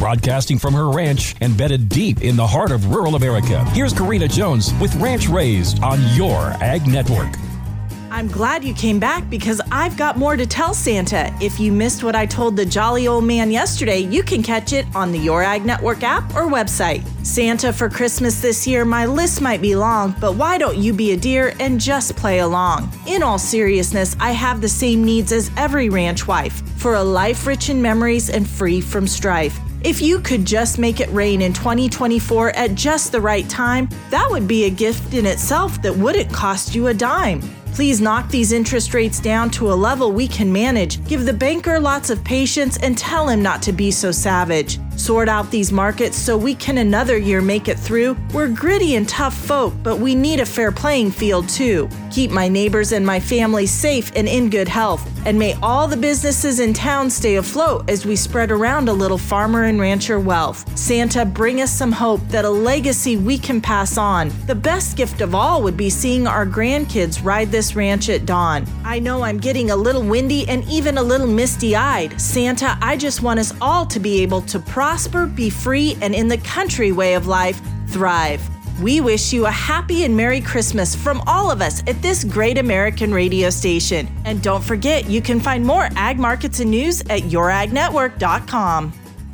Broadcasting from her ranch embedded deep in the heart of rural America, here's Karina Jones with Ranch Raised on your Ag Network. I'm glad you came back because I've got more to tell Santa. If you missed what I told the jolly old man yesterday, you can catch it on the Your Ag Network app or website. Santa for Christmas this year, my list might be long, but why don't you be a dear and just play along? In all seriousness, I have the same needs as every ranch wife for a life rich in memories and free from strife. If you could just make it rain in 2024 at just the right time, that would be a gift in itself that wouldn't cost you a dime. Please knock these interest rates down to a level we can manage. Give the banker lots of patience and tell him not to be so savage. Sort out these markets so we can another year make it through. We're gritty and tough folk, but we need a fair playing field too. Keep my neighbors and my family safe and in good health. And may all the businesses in town stay afloat as we spread around a little farmer and rancher wealth. Santa, bring us some hope that a legacy we can pass on. The best gift of all would be seeing our grandkids ride this ranch at dawn. I know I'm getting a little windy and even a little misty eyed. Santa, I just want us all to be able to prosper, be free, and in the country way of life, thrive. We wish you a happy and Merry Christmas from all of us at this great American radio station. And don't forget, you can find more ag markets and news at youragnetwork.com.